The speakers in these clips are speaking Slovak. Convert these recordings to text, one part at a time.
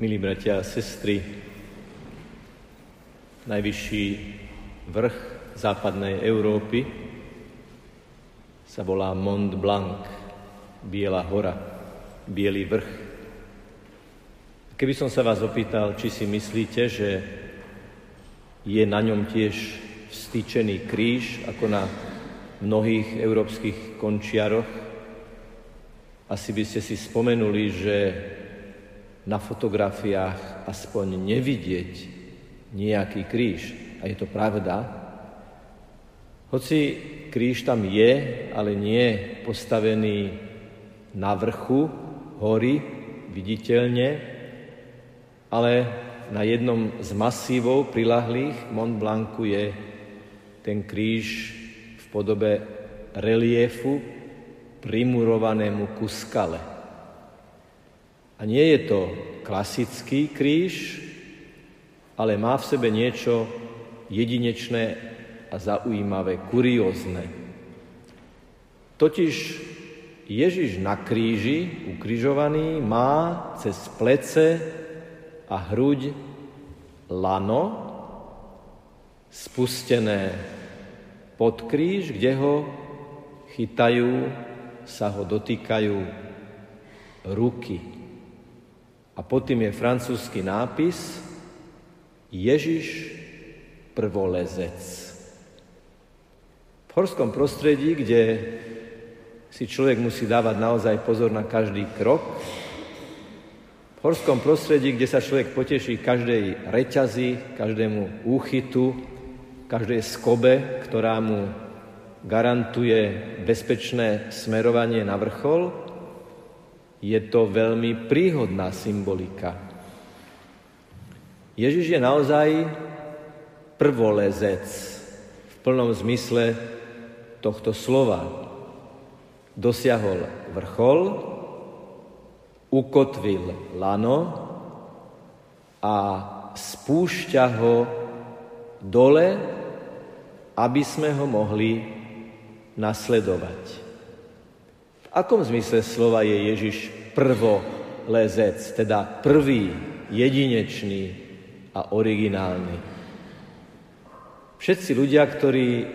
Milí bratia a sestry, najvyšší vrch západnej Európy sa volá Mont Blanc, Biela hora, Bielý vrch. Keby som sa vás opýtal, či si myslíte, že je na ňom tiež vstýčený kríž, ako na mnohých európskych končiaroch, asi by ste si spomenuli, že na fotografiách aspoň nevidieť nejaký kríž. A je to pravda. Hoci kríž tam je, ale nie postavený na vrchu hory, viditeľne, ale na jednom z masívov prilahlých Mont Blancu je ten kríž v podobe reliefu primurovanému ku skale. A nie je to klasický kríž, ale má v sebe niečo jedinečné a zaujímavé, kuriózne. Totiž Ježiš na kríži, ukrižovaný, má cez plece a hruď lano spustené pod kríž, kde ho chytajú, sa ho dotýkajú ruky. A pod tým je francúzsky nápis Ježiš prvolezec. V horskom prostredí, kde si človek musí dávať naozaj pozor na každý krok, v horskom prostredí, kde sa človek poteší každej reťazi, každému úchytu, každej skobe, ktorá mu garantuje bezpečné smerovanie na vrchol, je to veľmi príhodná symbolika. Ježiš je naozaj prvolezec v plnom zmysle tohto slova. Dosiahol vrchol, ukotvil lano a spúšťa ho dole, aby sme ho mohli nasledovať akom zmysle slova je Ježiš prvolezec, teda prvý, jedinečný a originálny? Všetci ľudia, ktorí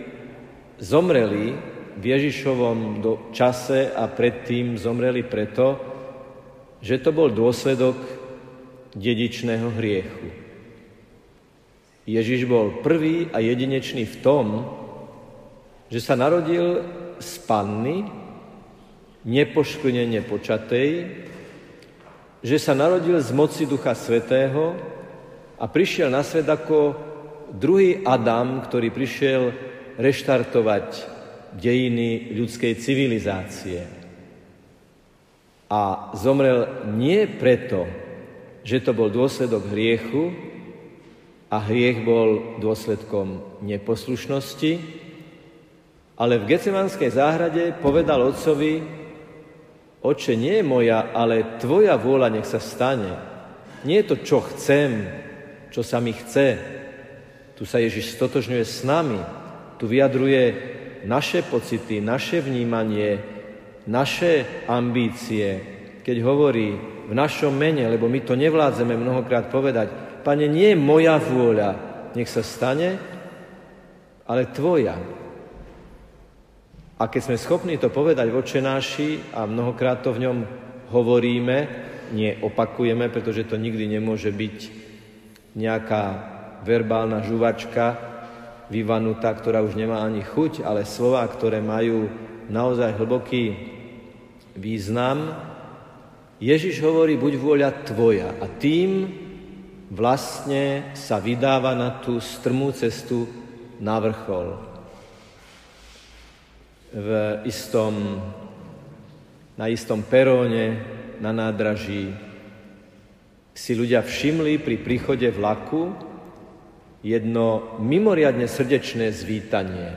zomreli v Ježišovom čase a predtým zomreli preto, že to bol dôsledok dedičného hriechu. Ježiš bol prvý a jedinečný v tom, že sa narodil z panny, nepoškvrnene počatej, že sa narodil z moci Ducha Svetého a prišiel na svet ako druhý Adam, ktorý prišiel reštartovať dejiny ľudskej civilizácie. A zomrel nie preto, že to bol dôsledok hriechu a hriech bol dôsledkom neposlušnosti, ale v Gecemanskej záhrade povedal otcovi, Oče, nie je moja, ale tvoja vôľa nech sa stane. Nie je to, čo chcem, čo sa mi chce. Tu sa Ježiš stotožňuje s nami. Tu vyjadruje naše pocity, naše vnímanie, naše ambície, keď hovorí v našom mene, lebo my to nevládzeme mnohokrát povedať, Pane, nie je moja vôľa, nech sa stane, ale tvoja. A keď sme schopní to povedať v očenáši a mnohokrát to v ňom hovoríme, nie opakujeme, pretože to nikdy nemôže byť nejaká verbálna žuvačka vyvanutá, ktorá už nemá ani chuť, ale slova, ktoré majú naozaj hlboký význam. Ježiš hovorí, buď vôľa tvoja a tým vlastne sa vydáva na tú strmú cestu na vrchol v istom, na istom peróne, na nádraží, si ľudia všimli pri príchode vlaku jedno mimoriadne srdečné zvítanie.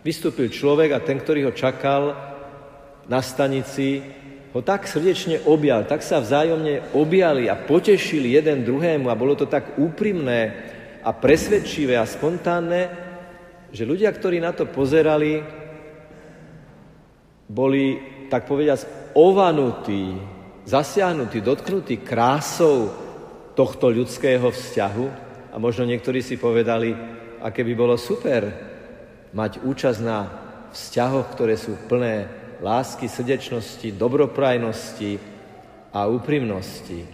Vystúpil človek a ten, ktorý ho čakal na stanici, ho tak srdečne objal, tak sa vzájomne objali a potešili jeden druhému a bolo to tak úprimné a presvedčivé a spontánne, že ľudia, ktorí na to pozerali, boli, tak povediať, ovanutí, zasiahnutí, dotknutí krásou tohto ľudského vzťahu a možno niektorí si povedali, aké by bolo super mať účasť na vzťahoch, ktoré sú plné lásky, srdečnosti, dobroprajnosti a úprimnosti.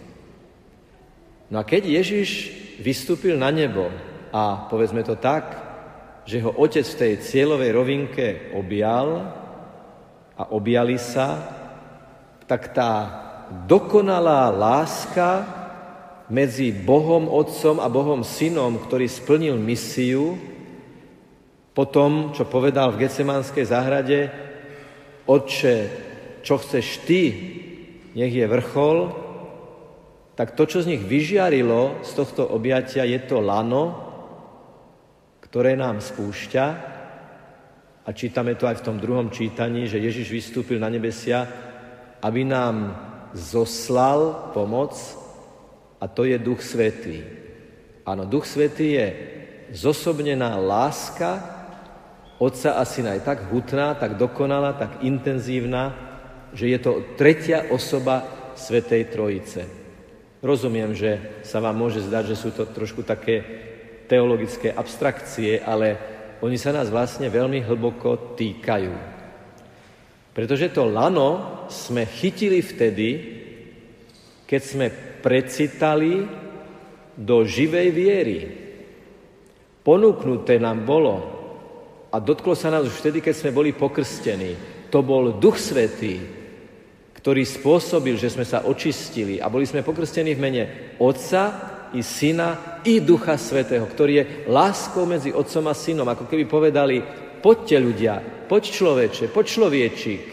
No a keď Ježiš vystúpil na nebo a povedzme to tak, že ho otec v tej cieľovej rovinke objal a objali sa, tak tá dokonalá láska medzi Bohom Otcom a Bohom Synom, ktorý splnil misiu, po tom, čo povedal v Gecemánskej záhrade, Otče, čo chceš ty, nech je vrchol, tak to, čo z nich vyžiarilo z tohto objatia, je to lano, ktoré nám spúšťa. A čítame to aj v tom druhom čítaní, že Ježiš vystúpil na nebesia, aby nám zoslal pomoc a to je Duch Svetý. Áno, Duch Svetý je zosobnená láska Otca a Syna je tak hutná, tak dokonalá, tak intenzívna, že je to tretia osoba Svetej Trojice. Rozumiem, že sa vám môže zdať, že sú to trošku také teologické abstrakcie, ale oni sa nás vlastne veľmi hlboko týkajú. Pretože to lano sme chytili vtedy, keď sme precitali do živej viery. Ponúknuté nám bolo a dotklo sa nás už vtedy, keď sme boli pokrstení. To bol Duch Svetý, ktorý spôsobil, že sme sa očistili a boli sme pokrstení v mene Otca i Syna i Ducha Svetého, ktorý je láskou medzi Otcom a Synom. Ako keby povedali, poďte ľudia, poď človeče, poď človečík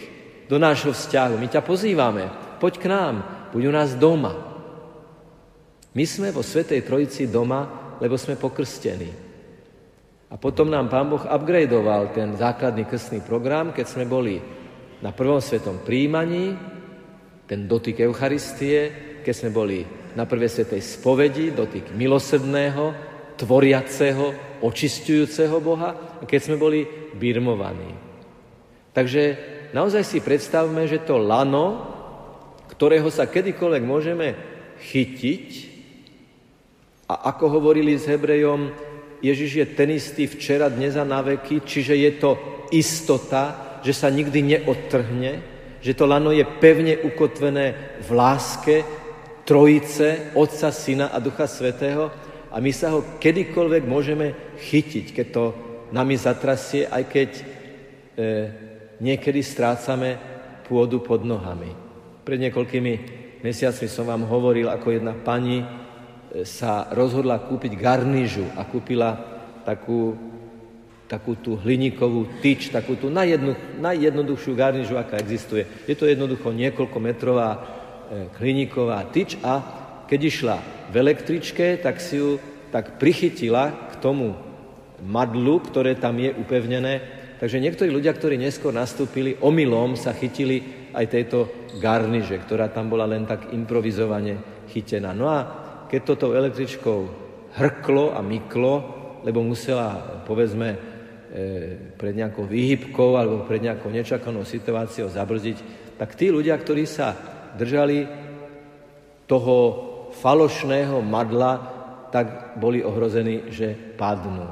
do nášho vzťahu. My ťa pozývame, poď k nám, buď u nás doma. My sme vo Svetej Trojici doma, lebo sme pokrstení. A potom nám Pán Boh upgradeoval ten základný krstný program, keď sme boli na prvom svetom príjmaní, ten dotyk Eucharistie, keď sme boli na prvej svetej spovedi, dotyk milosrdného, tvoriaceho, očistujúceho Boha, keď sme boli birmovaní. Takže naozaj si predstavme, že to lano, ktorého sa kedykoľvek môžeme chytiť, a ako hovorili s Hebrejom, Ježiš je ten istý včera, dnes a na veky, čiže je to istota, že sa nikdy neodtrhne, že to lano je pevne ukotvené v láske Trojice, Otca, Syna a Ducha Svetého a my sa ho kedykoľvek môžeme chytiť, keď to nami zatrasie, aj keď e, niekedy strácame pôdu pod nohami. Pred niekoľkými mesiacmi som vám hovoril, ako jedna pani sa rozhodla kúpiť garnižu a kúpila takú, takú tú hliníkovú tyč, takú tú najjedno, najjednoduchšiu garnižu, aká existuje. Je to jednoducho niekoľkometrová e, hliníková tyč a keď išla v električke, tak si ju tak prichytila k tomu madlu, ktoré tam je upevnené. Takže niektorí ľudia, ktorí neskôr nastúpili, omylom sa chytili aj tejto garniže, ktorá tam bola len tak improvizovane chytená. No a keď toto električkou hrklo a myklo, lebo musela, povedzme, e, pred nejakou výhybkou alebo pred nejakou nečakanou situáciou zabrzdiť, tak tí ľudia, ktorí sa držali toho falošného madla, tak boli ohrození, že padnú.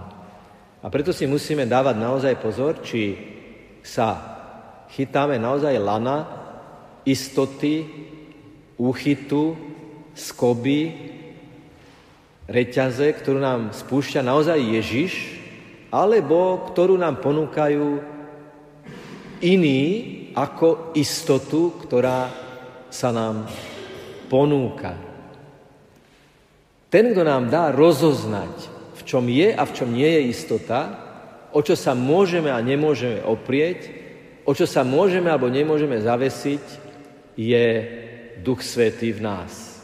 A preto si musíme dávať naozaj pozor, či sa chytáme naozaj lana, istoty, úchytu, skoby, reťaze, ktorú nám spúšťa naozaj Ježiš, alebo ktorú nám ponúkajú iní ako istotu, ktorá sa nám ponúka. Ten, kto nám dá rozoznať, v čom je a v čom nie je istota, o čo sa môžeme a nemôžeme oprieť, o čo sa môžeme alebo nemôžeme zavesiť, je Duch Svetý v nás.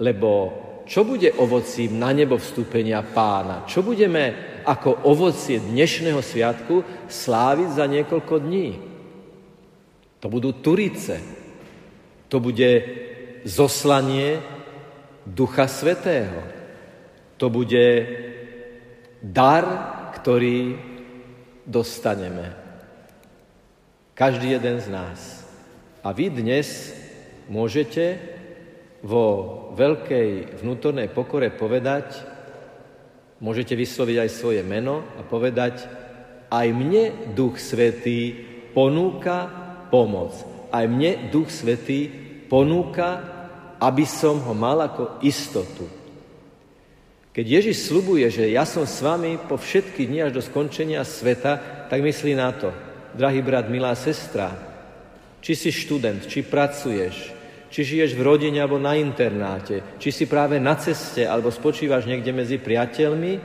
Lebo čo bude ovocím na nebo vstúpenia pána? Čo budeme ako ovocie dnešného sviatku sláviť za niekoľko dní? To budú turice. To bude zoslanie Ducha Svetého. To bude dar, ktorý dostaneme. Každý jeden z nás. A vy dnes môžete vo veľkej vnútornej pokore povedať, môžete vysloviť aj svoje meno a povedať, aj mne Duch Svetý ponúka pomoc. Aj mne Duch Svetý ponúka, aby som ho mal ako istotu. Keď Ježiš slubuje, že ja som s vami po všetky dni až do skončenia sveta, tak myslí na to, drahý brat, milá sestra, či si študent, či pracuješ, či žiješ v rodine alebo na internáte, či si práve na ceste alebo spočívaš niekde medzi priateľmi,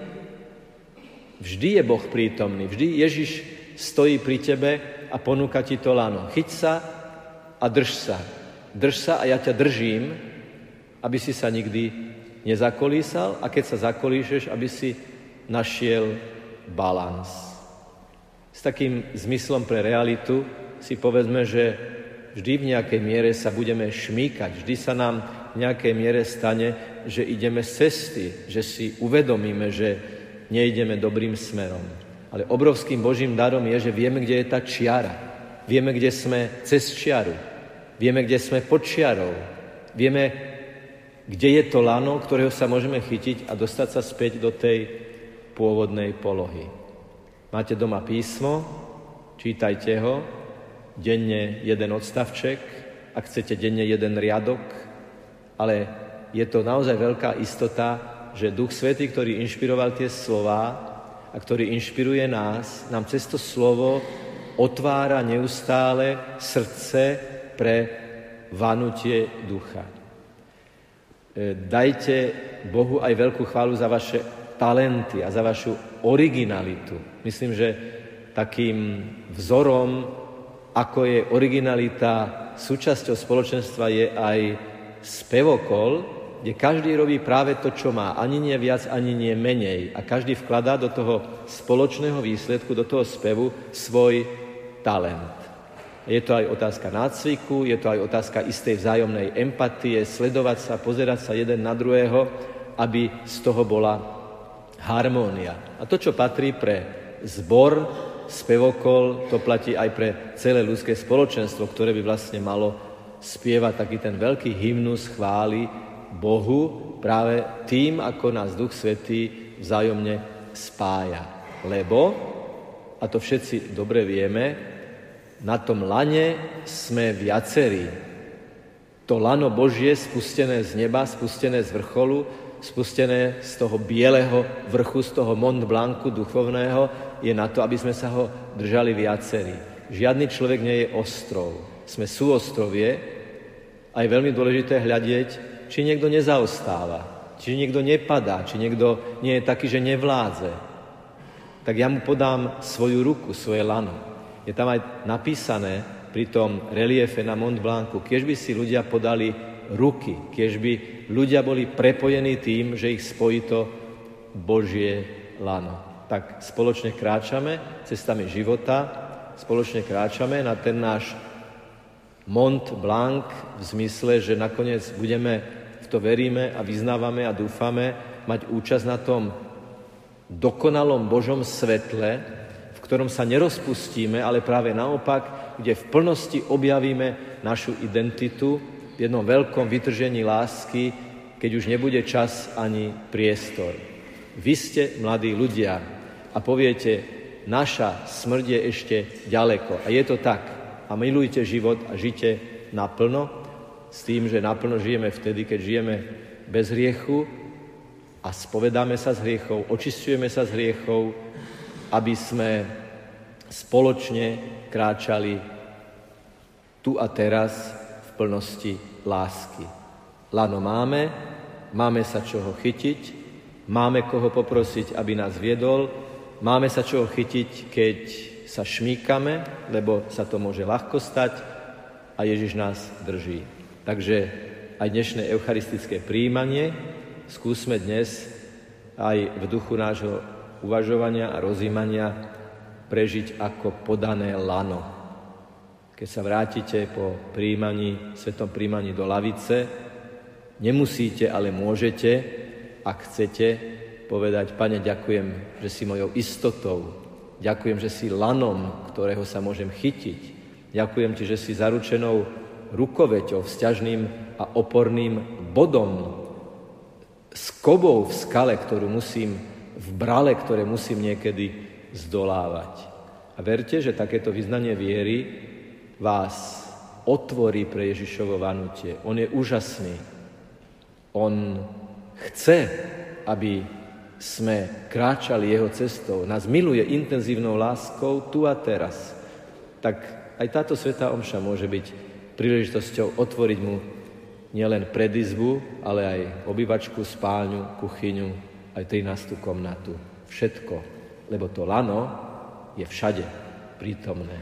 vždy je Boh prítomný, vždy Ježiš stojí pri tebe a ponúka ti to lano. Chyť sa a drž sa. Drž sa a ja ťa držím, aby si sa nikdy nezakolísal a keď sa zakolíšeš, aby si našiel balans. S takým zmyslom pre realitu si povedzme, že vždy v nejakej miere sa budeme šmýkať, vždy sa nám v nejakej miere stane, že ideme z cesty, že si uvedomíme, že nejdeme dobrým smerom. Ale obrovským Božím darom je, že vieme, kde je tá čiara. Vieme, kde sme cez čiaru. Vieme, kde sme pod čiarou. Vieme, kde je to lano, ktorého sa môžeme chytiť a dostať sa späť do tej pôvodnej polohy. Máte doma písmo, čítajte ho, denne jeden odstavček, ak chcete denne jeden riadok, ale je to naozaj veľká istota, že Duch Svetý, ktorý inšpiroval tie slova a ktorý inšpiruje nás, nám cez to slovo otvára neustále srdce pre vanutie ducha. E, dajte Bohu aj veľkú chválu za vaše talenty a za vašu originalitu. Myslím, že takým vzorom ako je originalita súčasťou spoločenstva, je aj spevokol, kde každý robí práve to, čo má, ani nie viac, ani nie menej. A každý vkladá do toho spoločného výsledku, do toho spevu svoj talent. Je to aj otázka nácviku, je to aj otázka istej vzájomnej empatie, sledovať sa, pozerať sa jeden na druhého, aby z toho bola harmónia. A to, čo patrí pre zbor, spevokol, to platí aj pre celé ľudské spoločenstvo, ktoré by vlastne malo spievať taký ten veľký hymnus chvály Bohu práve tým, ako nás Duch Svetý vzájomne spája. Lebo, a to všetci dobre vieme, na tom lane sme viacerí. To lano Božie spustené z neba, spustené z vrcholu, spustené z toho bieleho vrchu, z toho Mont Blancu duchovného, je na to, aby sme sa ho držali viacerí. Žiadny človek nie je ostrov. Sme súostrovie a je veľmi dôležité hľadieť, či niekto nezaostáva, či niekto nepadá, či niekto nie je taký, že nevládze. Tak ja mu podám svoju ruku, svoje lano. Je tam aj napísané pri tom reliefe na Mont Blancu, keď by si ľudia podali ruky, keď by ľudia boli prepojení tým, že ich spojí to Božie lano. Tak spoločne kráčame cestami života, spoločne kráčame na ten náš Mont Blanc v zmysle, že nakoniec budeme, to veríme a vyznávame a dúfame, mať účasť na tom dokonalom Božom svetle, v ktorom sa nerozpustíme, ale práve naopak, kde v plnosti objavíme našu identitu, v jednom veľkom vytržení lásky, keď už nebude čas ani priestor. Vy ste mladí ľudia a poviete, naša smrť je ešte ďaleko. A je to tak. A milujte život a žite naplno, s tým, že naplno žijeme vtedy, keď žijeme bez hriechu a spovedáme sa z hriechov, očistujeme sa z hriechov, aby sme spoločne kráčali tu a teraz plnosti lásky. Lano máme, máme sa čoho chytiť, máme koho poprosiť, aby nás viedol, máme sa čoho chytiť, keď sa šmíkame, lebo sa to môže ľahko stať a Ježiš nás drží. Takže aj dnešné eucharistické príjmanie skúsme dnes aj v duchu nášho uvažovania a rozímania prežiť ako podané lano, keď sa vrátite po príjmaní, svetom príjmaní do lavice, nemusíte, ale môžete, ak chcete, povedať, Pane, ďakujem, že si mojou istotou, ďakujem, že si lanom, ktorého sa môžem chytiť, ďakujem Ti, že si zaručenou rukoveťou, vzťažným a oporným bodom, skobou v skale, ktorú musím, v brale, ktoré musím niekedy zdolávať. A verte, že takéto vyznanie viery vás otvorí pre Ježišovo vanutie. On je úžasný. On chce, aby sme kráčali jeho cestou. Nás miluje intenzívnou láskou tu a teraz. Tak aj táto svetá omša môže byť príležitosťou otvoriť mu nielen predizbu, ale aj obývačku, spálňu, kuchyňu, aj 13. komnatu. Všetko, lebo to lano je všade prítomné.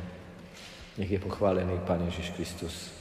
Nech je pochválený Pán Ježiš Kristus.